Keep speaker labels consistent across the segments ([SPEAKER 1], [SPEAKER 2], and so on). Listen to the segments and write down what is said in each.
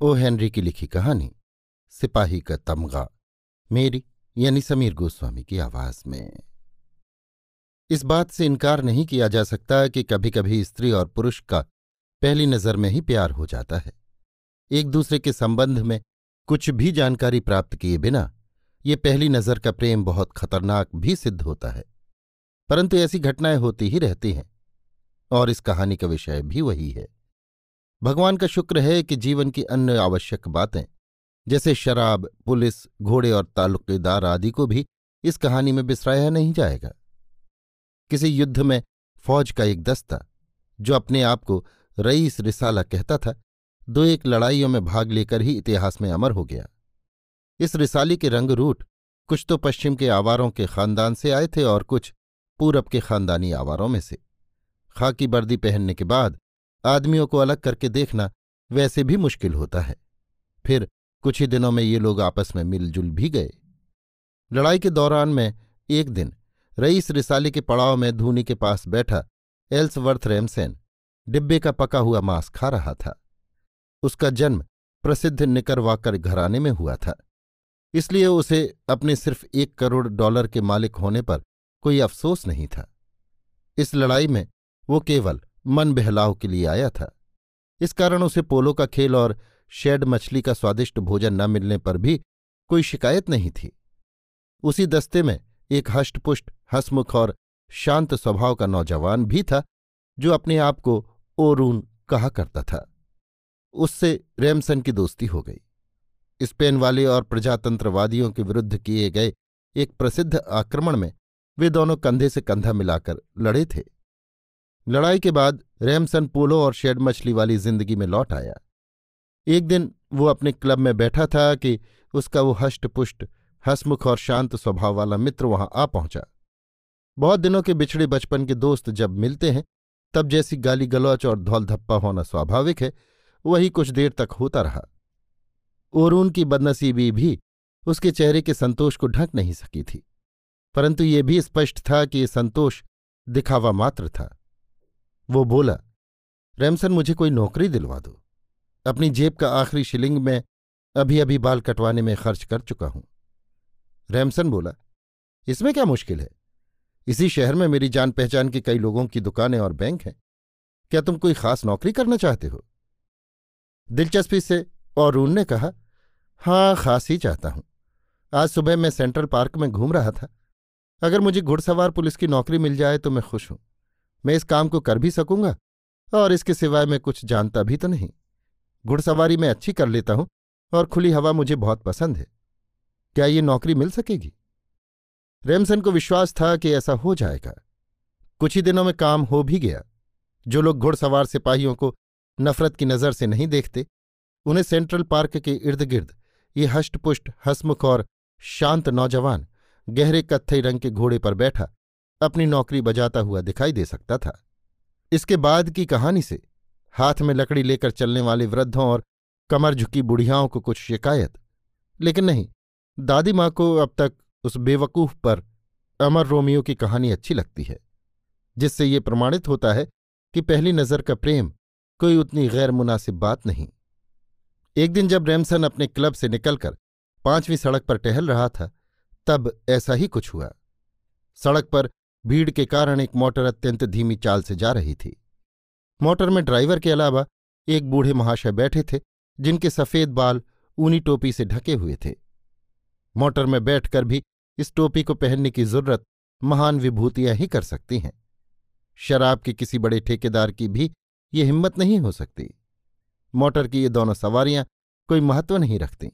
[SPEAKER 1] O Henry की लिखी कहानी, सिपाही का तमगा, मेरी यानी समीर गोस्वामी की आवाज़ में। इस बात से इनकार नहीं किया जा सकता कि कभी कभी स्त्री और पुरुष का पहली नज़र में ही प्यार हो जाता है। एक दूसरे के संबंध में कुछ भी जानकारी प्राप्त किए बिना ये पहली नज़र का प्रेम बहुत खतरनाक भी सिद्ध होता है। परंतु ऐसी घटनाएँ होती ही रहती हैं, और इस कहानी का विषय भी वही है। भगवान का शुक्र है कि जीवन की अन्य आवश्यक बातें, जैसे शराब, पुलिस, घोड़े और ताल्लुकेदार आदि को भी इस कहानी में बिसराया नहीं जाएगा। किसी युद्ध में फौज का एक दस्ता, जो अपने आप को रईस रिसाला कहता था, दो एक लड़ाइयों में भाग लेकर ही इतिहास में अमर हो गया। इस रिसाली के रंग रूट कुछ तो पश्चिम के आवारों के खानदान से आए थे और कुछ पूरब के खानदानी आवारों में से। खाकी वर्दी पहनने के बाद आदमियों को अलग करके देखना वैसे भी मुश्किल होता है। फिर कुछ ही दिनों में ये लोग आपस में मिलजुल भी गए। लड़ाई के दौरान में एक दिन रईस रिसाली के पड़ाव में धूनी के पास बैठा एल्सवर्थ रेमसेन, डिब्बे का पका हुआ मांस खा रहा था। उसका जन्म प्रसिद्ध निकरवाकर घराने में हुआ था। इसलिए उसे अपने सिर्फ़ एक करोड़ डॉलर के मालिक होने पर कोई अफसोस नहीं था। इस लड़ाई में वो केवल मन बहलाव के लिए आया था। इस कारण उसे पोलो का खेल और शेड मछली का स्वादिष्ट भोजन न मिलने पर भी कोई शिकायत नहीं थी। उसी दस्ते में एक हष्टपुष्ट, हसमुख और शांत स्वभाव का नौजवान भी था, जो अपने आप को ओरून कहा करता था। उससे रेमसन की दोस्ती हो गई। स्पेन वाले और प्रजातंत्रवादियों के विरुद्ध किए गए एक प्रसिद्ध आक्रमण में वे दोनों कंधे से कंधा मिलाकर लड़े थे। लड़ाई के बाद रैमसन पोलो और शेड मछली वाली ज़िंदगी में लौट आया। एक दिन वो अपने क्लब में बैठा था कि उसका वो हष्टपुष्ट, हसमुख और शांत स्वभाव वाला मित्र वहाँ आ पहुँचा। बहुत दिनों के बिछड़े बचपन के दोस्त जब मिलते हैं, तब जैसी गाली गलौच और धौल धप्पा होना स्वाभाविक है, वही कुछ देर तक होता रहा। ओरून की बदनसीबी भी उसके चेहरे के संतोष को ढक नहीं सकी थी, परंतु ये भी स्पष्ट था कि ये संतोष दिखावा मात्र था। वो बोला, रैमसन, मुझे कोई नौकरी दिलवा दो। अपनी जेब का आखिरी शिलिंग में अभी अभी बाल कटवाने में खर्च कर चुका हूँ। रैमसन बोला, इसमें क्या मुश्किल है? इसी शहर में मेरी जान पहचान के कई लोगों की दुकानें और बैंक हैं। क्या तुम कोई खास नौकरी करना चाहते हो? दिलचस्पी से और ने कहा हाँ खास ही चाहता हूँ। आज सुबह मैं सेंट्रल पार्क में घूम रहा था। अगर मुझे घुड़सवार पुलिस की नौकरी मिल जाए तो मैं खुश हूँ। मैं इस काम को कर भी सकूँगा, और इसके सिवाय मैं कुछ जानता भी तो नहीं। घुड़सवारी मैं अच्छी कर लेता हूँ, और खुली हवा मुझे बहुत पसंद है। क्या ये नौकरी मिल सकेगी? रेमसन को विश्वास था कि ऐसा हो जाएगा। कुछ ही दिनों में काम हो भी गया। जो लोग घुड़सवार सिपाहियों को नफरत की नज़र से नहीं देखते, उन्हें सेंट्रल पार्क के इर्द गिर्द ये हष्टपुष्ट, हसमुख और शांत नौजवान गहरे कत्थई रंग के घोड़े पर बैठा अपनी नौकरी बजाता हुआ दिखाई दे सकता था। इसके बाद की कहानी से हाथ में लकड़ी लेकर चलने वाले वृद्धों और कमर झुकी बुढ़ियाओं को कुछ शिकायत। लेकिन नहीं, दादी माँ को अब तक उस बेवकूफ़ पर अमर रोमियो की कहानी अच्छी लगती है, जिससे ये प्रमाणित होता है कि पहली नज़र का प्रेम कोई उतनी गैर मुनासिब बात नहीं। एक दिन जब रैमसन अपने क्लब से निकलकर पांचवीं सड़क पर टहल रहा था, तब ऐसा ही कुछ हुआ। सड़क पर भीड़ के कारण एक मोटर अत्यंत धीमी चाल से जा रही थी। मोटर में ड्राइवर के अलावा एक बूढ़े महाशय बैठे थे, जिनके सफ़ेद बाल ऊनी टोपी से ढके हुए थे। मोटर में बैठकर भी इस टोपी को पहनने की ज़रूरत महान विभूतियाँ ही कर सकती हैं। शराब के किसी बड़े ठेकेदार की भी ये हिम्मत नहीं हो सकती। मोटर की ये दोनों सवारियाँ कोई महत्व नहीं रखती।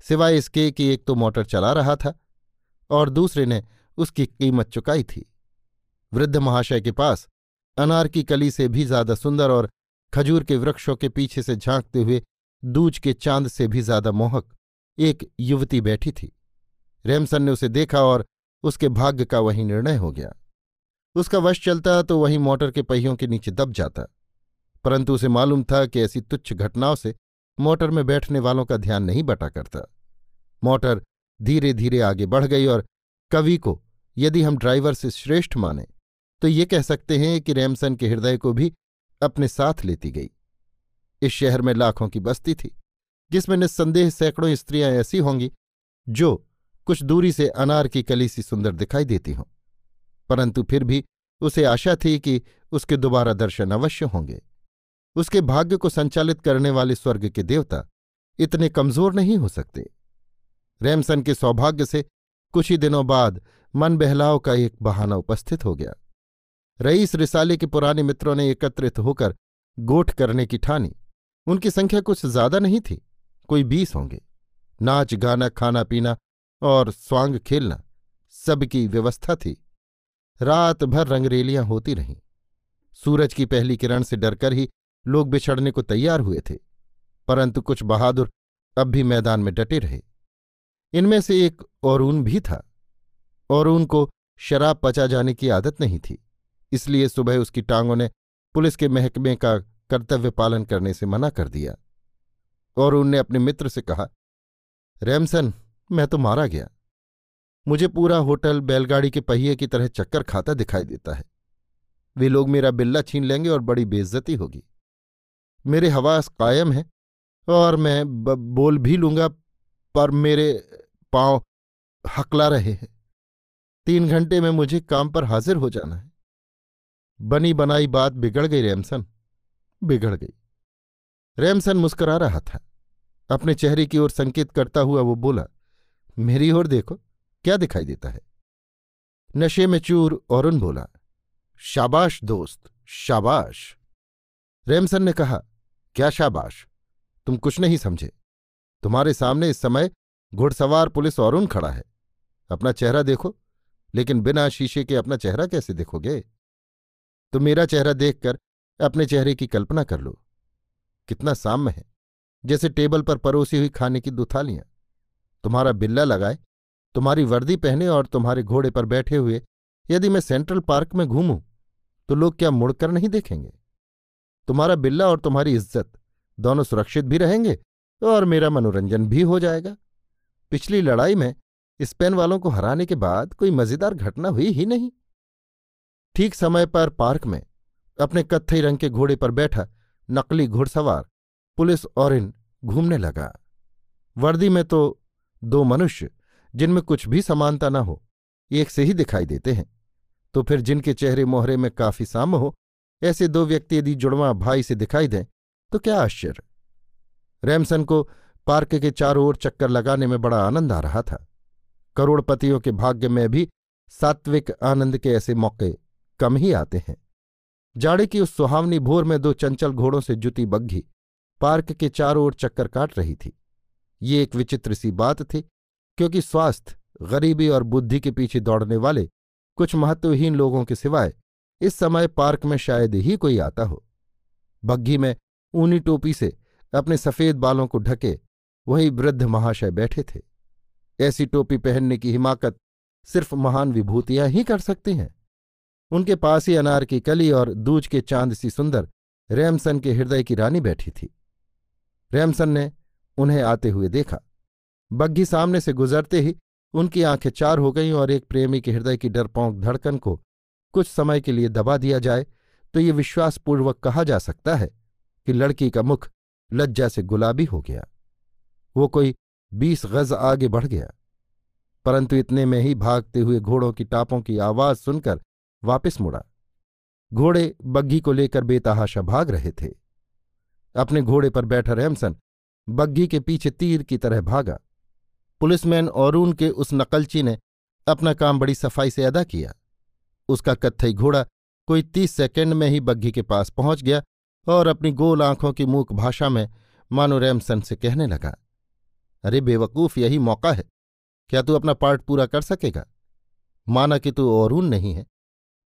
[SPEAKER 1] सिवाय इसके कि एक तो मोटर चला रहा था और दूसरे ने उसकी कीमत चुकाई थी। वृद्ध महाशय के पास अनार की कली से भी ज़्यादा सुंदर और खजूर के वृक्षों के पीछे से झांकते हुए दूज के चाँद से भी ज़्यादा मोहक एक युवती बैठी थी। रेमसन ने उसे देखा और उसके भाग्य का वही निर्णय हो गया। उसका वश चलता तो वही मोटर के पहियों के नीचे दब जाता। परंतु उसे मालूम था कि ऐसी तुच्छ घटनाओं से मोटर में बैठने वालों का ध्यान नहीं बटा करता। मोटर धीरे धीरे आगे बढ़ गई और कवि को, यदि हम ड्राइवर से श्रेष्ठ माने तो ये कह सकते हैं कि रैमसन के हृदय को भी अपने साथ लेती गई। इस शहर में लाखों की बस्ती थी, जिसमें निस्संदेह सैकड़ों स्त्रियाँ ऐसी होंगी, जो कुछ दूरी से अनार की कली सी सुंदर दिखाई देती हों। परंतु फिर भी उसे आशा थी कि उसके दोबारा दर्शन अवश्य होंगे। उसके भाग्य को संचालित करने वाले स्वर्ग के देवता इतने कमज़ोर नहीं हो सकते। रैमसन के सौभाग्य से कुछ ही दिनों बाद मन बहलाव का एक बहाना उपस्थित हो गया। रईस रिसाले के पुराने मित्रों ने एकत्रित होकर गोठ करने की ठानी। उनकी संख्या कुछ ज़्यादा नहीं थी, कोई बीस होंगे। नाच, गाना, खाना पीना और स्वांग खेलना सबकी व्यवस्था थी। रात भर रंगरेलियाँ होती रहीं। सूरज की पहली किरण से डरकर ही लोग बिछड़ने को तैयार हुए थे, परंतु कुछ बहादुर अब भी मैदान में डटे रहे। इनमें से एक औरून भी था। औरून को शराब पचा जाने की आदत नहीं थी। इसलिए सुबह उसकी टांगों ने पुलिस के महकमे का कर्तव्य पालन करने से मना कर दिया और उनने अपने मित्र से कहा, रैमसन, मैं तो मारा गया। मुझे पूरा होटल बैलगाड़ी के पहिए की तरह चक्कर खाता दिखाई देता है। वे लोग मेरा बिल्ला छीन लेंगे और बड़ी बेइज्जती होगी। मेरे हवास कायम है और मैं बोल भी लूँगा, पर मेरे पाँव हकला रहे हैं। तीन घंटे में मुझे काम पर हाजिर हो जाना है। बनी बनाई बात बिगड़ गई रैमसन। बिगड़ गई। रैमसन मुस्करा रहा था। अपने चेहरे की ओर संकेत करता हुआ वो बोला, मेरी ओर देखो, क्या दिखाई देता है? नशे में चूर और बोला, शाबाश दोस्त, शाबाश। रैमसन ने कहा, क्या शाबाश? तुम कुछ नहीं समझे। तुम्हारे सामने इस समय घुड़सवार पुलिस और खड़ा है। अपना चेहरा देखो, लेकिन बिना शीशे के अपना चेहरा कैसे देखोगे? तो मेरा चेहरा देखकर अपने चेहरे की कल्पना कर लो। कितना साम्य है। जैसे टेबल पर परोसी हुई खाने की दुथालियाँ। तुम्हारा बिल्ला लगाए, तुम्हारी वर्दी पहने और तुम्हारे घोड़े पर बैठे हुए यदि मैं सेंट्रल पार्क में घूमूं तो लोग क्या मुड़कर नहीं देखेंगे? तुम्हारा बिल्ला और तुम्हारी इज़्ज़त दोनों सुरक्षित भी रहेंगे और मेरा मनोरंजन भी हो जाएगा। पिछली लड़ाई में स्पेन वालों को हराने के बाद कोई मज़ेदार घटना हुई ही नहीं। ठीक समय पर पार्क में, अपने कत्थई रंग के घोड़े पर बैठा, नकली घुड़सवार, पुलिस और इन घूमने लगा। वर्दी में तो दो मनुष्य, जिनमें कुछ भी समानता न हो, एक से ही दिखाई देते हैं। तो फिर जिनके चेहरे मोहरे में काफ़ी साम हो, ऐसे दो व्यक्ति यदि जुड़वा भाई से दिखाई दें तो क्या आश्चर्य? रैमसन को पार्क के चारों ओर चक्कर लगाने में बड़ा आनंद आ रहा था। करोड़पतियों के भाग्य में भी सात्विक आनंद के ऐसे मौके कम ही आते हैं। जाड़े की उस सुहावनी भोर में दो चंचल घोड़ों से जुती बग्घी, पार्क के चारों ओर चक्कर काट रही थी। ये एक विचित्र सी बात थी, क्योंकि स्वास्थ्य गरीबी और बुद्धि के पीछे दौड़ने वाले कुछ महत्वहीन लोगों के सिवाय इस समय पार्क में शायद ही कोई आता हो। बग्घी में ऊनी टोपी से अपने सफ़ेद बालों को ढके वही वृद्ध महाशय बैठे थे। ऐसी टोपी पहनने की हिमाकत सिर्फ़ महान विभूतियाँ ही कर सकती हैं। उनके पास ही अनार की कली और दूज के चाँद सी सुंदर रैमसन के हृदय की रानी बैठी थी। रैमसन ने उन्हें आते हुए देखा। बग्घी सामने से गुजरते ही उनकी आँखें चार हो गईं और एक प्रेमी के हृदय की डरपोंक धड़कन को कुछ समय के लिए दबा दिया जाए तो ये विश्वासपूर्वक कहा जा सकता है कि लड़की का मुख लज्जा से गुलाबी हो गया। वो कोई बीस गज आगे बढ़ गया। परंतु इतने में ही भागते हुए घोड़ों की टापों की आवाज़ सुनकर वापस मुड़ा। घोड़े बग्घी को लेकर बेतहाशा भाग रहे थे। अपने घोड़े पर बैठा रैमसन बग्घी के पीछे तीर की तरह भागा। पुलिसमैन औरून के उस नकलची ने अपना काम बड़ी सफ़ाई से अदा किया। उसका कत्थई घोड़ा कोई तीस सेकंड में ही बग्घी के पास पहुँच गया और अपनी गोल आँखों की मूक भाषा में मानो रैमसन से कहने लगा, अरे बेवकूफ़, यही मौका है। क्या तू अपना पार्ट पूरा कर सकेगा? माना कि तू औरून नहीं है।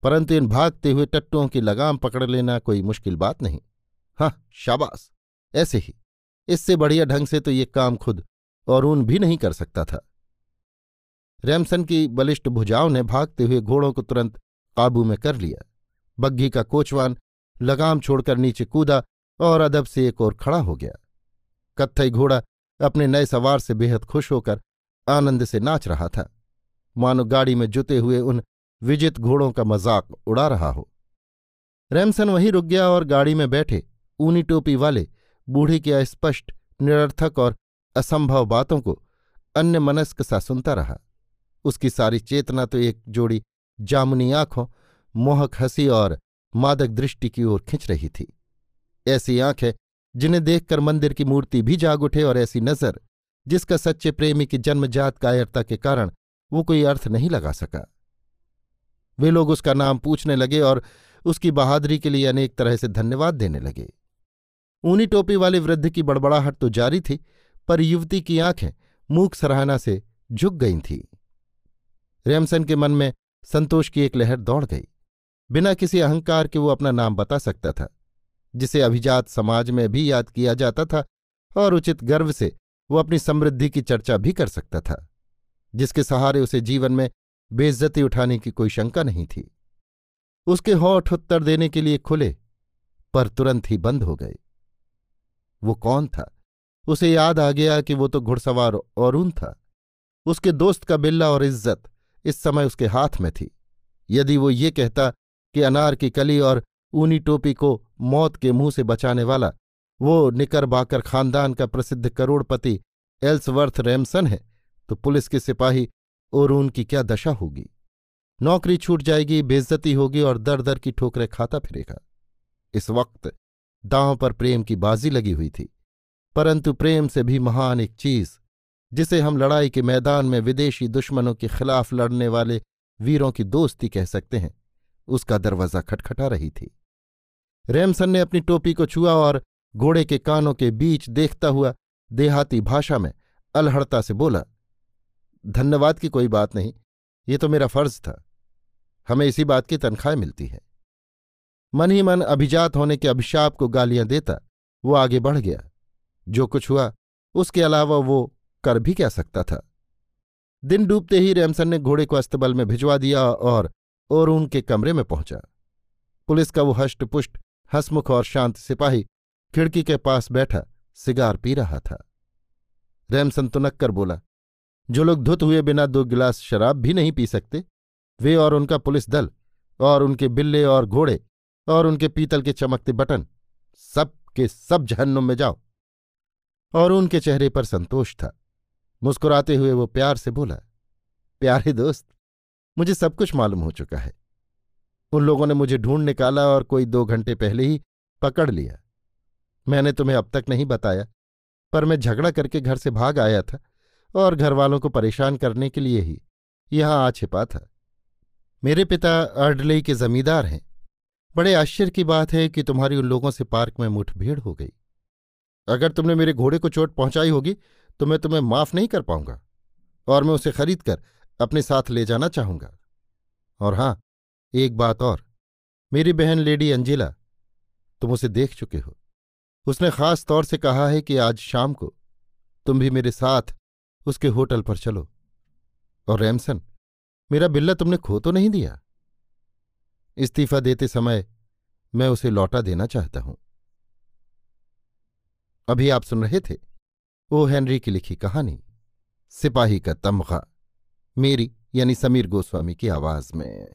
[SPEAKER 1] परंतु इन भागते हुए टट्टुओं की लगाम पकड़ लेना कोई मुश्किल बात नहीं। हाँ शाबाश। ऐसे ही। इससे बढ़िया ढंग से तो ये काम खुद औरून भी नहीं कर सकता था। रैमसन की बलिष्ठ भुजाओं ने भागते हुए घोड़ों को तुरंत काबू में कर लिया। बग्घी का कोचवान लगाम छोड़कर नीचे कूदा और अदब से एक और खड़ा हो गया। कत्थई घोड़ा अपने नए सवार से बेहद खुश होकर आनंद से नाच रहा था। मानो गाड़ी में जुते हुए उन विजित घोड़ों का मज़ाक उड़ा रहा हो। रैमसन वहीं रुक गया और गाड़ी में बैठे। ऊनी टोपी वाले, बूढ़े की अस्पष्ट, निरर्थक और असंभव बातों को अन्य मनस्क सा सुनता रहा। उसकी सारी चेतना तो एक जोड़ी जामुनी आँखों, मोहक हँसी और मादक दृष्टि की ओर खिंच रही थी। ऐसी आँखें, जिन्हें देखकर मंदिर की मूर्ति भी जाग उठे और ऐसी नज़र, जिसका सच्चे प्रेमी की जन्मजात कायरता के कारण वो कोई अर्थ नहीं लगा सका। वे लोग उसका नाम पूछने लगे और उसकी बहादुरी के लिए अनेक तरह से धन्यवाद देने लगे। ऊनी टोपी वाले वृद्ध की बड़बड़ाहट तो जारी थी, पर युवती की आँखें मूक सराहना से झुक गई थीं। रेमसन के मन में संतोष की एक लहर दौड़ गई। बिना किसी अहंकार के वो अपना नाम बता सकता था, जिसे अभिजात समाज में भी याद किया जाता था और उचित गर्व से वो अपनी समृद्धि की चर्चा भी कर सकता था, जिसके सहारे उसे जीवन में बेइज्जती उठाने की कोई शंका नहीं थी। उसके होठ उत्तर देने के लिए खुले, पर तुरंत ही बंद हो गए। वो कौन था? उसे याद आ गया कि वो तो घुड़सवार औरून था। उसके दोस्त का बिल्ला और इज़्ज़त इस समय उसके हाथ में थी। यदि वो ये कहता कि अनार की कली और ऊनी टोपी को मौत के मुँह से बचाने वाला वो निकर बाकर खानदान का प्रसिद्ध करोड़पति एल्सवर्थ रैमसन है तो पुलिस के सिपाही और उनकी क्या दशा होगी? नौकरी छूट जाएगी, बेइज्जती होगी और दर दर की ठोकरें खाता फिरेगा। इस वक्त दांव पर प्रेम की बाजी लगी हुई थी, परंतु प्रेम से भी महान एक चीज़, जिसे हम लड़ाई के मैदान में विदेशी दुश्मनों के खिलाफ लड़ने वाले वीरों की दोस्ती कह सकते हैं। उसका दरवाज़ा खटखटा रही थी। रेमसन ने अपनी टोपी को छुआ और घोड़े के कानों के बीच देखता हुआ देहाती भाषा में अलहड़ता से बोला धन्यवाद की कोई बात नहीं, ये तो मेरा फ़र्ज़ था। हमें इसी बात की तनख्वाह मिलती है। मन ही मन अभिजात होने के अभिशाप को गालियाँ देता, वो आगे बढ़ गया। जो कुछ हुआ, उसके अलावा वो कर भी क्या सकता था? दिन डूबते ही रैमसन ने घोड़े को अस्तबल में भिजवा दिया और और उनके कमरे में पहुँचा। पुलिस का वो हष्टपुष्ट, हसमुख और शांत सिपाही खिड़की के पास बैठा, सिगार पी रहा था। रैमसन तुनक कर बोला जो लोग धुत हुए बिना दो गिलास शराब भी नहीं पी सकते, वे और उनका पुलिस दल, और उनके बिल्ले और घोड़े, और उनके पीतल के चमकते बटन, सब के सब जहन्नुम में जाओ। और उनके चेहरे पर संतोष था। मुस्कुराते हुए वो प्यार से बोला, प्यारे दोस्त, मुझे सब कुछ मालूम हो चुका है। उन लोगों ने मुझे ढूंढ निकाला और कोई दो घंटे पहले ही पकड़ लिया। मैंने तुम्हें अब तक नहीं बताया, पर मैं झगड़ा करके घर से भाग आया था। और घरवालों को परेशान करने के लिए ही यहाँ आ छिपा था। मेरे पिता अर्डलई के जमींदार हैं। बड़े आश्चर्य की बात है कि तुम्हारी उन लोगों से पार्क में मुठभेड़ हो गई। अगर तुमने मेरे घोड़े को चोट पहुंचाई होगी तो मैं तुम्हें माफ़ नहीं कर पाऊँगा और मैं उसे खरीद कर अपने साथ ले जाना चाहूँगा। और हाँ, एक बात और। मेरी बहन लेडी अंजिला, तुम उसे देख चुके हो। उसने खास तौर से कहा है कि आज शाम को तुम भी मेरे साथ उसके होटल पर चलो। और रैमसन, मेरा बिल्ला तुमने खो तो नहीं दिया? इस्तीफा देते समय मैं उसे लौटा देना चाहता हूँ। अभी आप सुन रहे थे ओ हेनरी की लिखी कहानी, सिपाही का तमखा मेरी यानी समीर गोस्वामी की आवाज़ में।